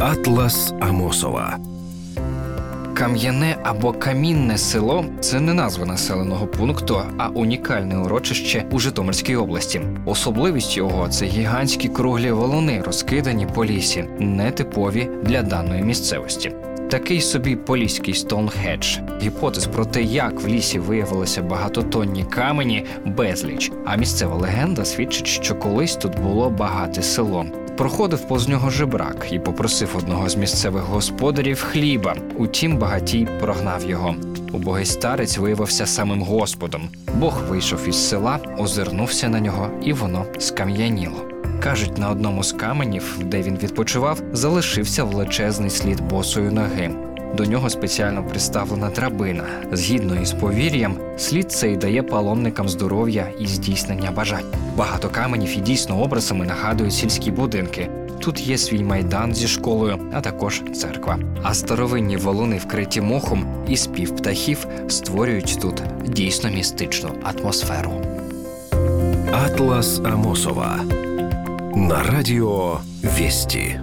Атлас Амосова. Кам'яне або камінне село це не назва населеного пункту, а унікальне урочище у Житомирській області. Особливість його це гігантські круглі валуни, розкидані по лісі, нетипові для даної місцевості. Такий собі поліський Стоунхедж. Гіпотез про те, як в лісі виявилися багатотонні камені, безліч. А місцева легенда свідчить, що колись тут було багате село. Проходив повз нього жебрак і попросив одного з місцевих господарів хліба. Утім, багатій прогнав його. Убогий старець виявився самим господом. Бог вийшов із села, озирнувся на нього, і воно скам'яніло. Кажуть, на одному з каменів, де він відпочивав, залишився величезний слід босої ноги. До нього спеціально приставлена драбина. Згідно із повір'ям, слід цей дає паломникам здоров'я і здійснення бажань. Багато каменів і дійсно образами нагадують сільські будинки. Тут є свій майдан зі школою, а також церква. А старовинні валуни, вкриті мохом і спів птахів, створюють тут дійсно містичну атмосферу. Атлас Амосова. На радио Вести.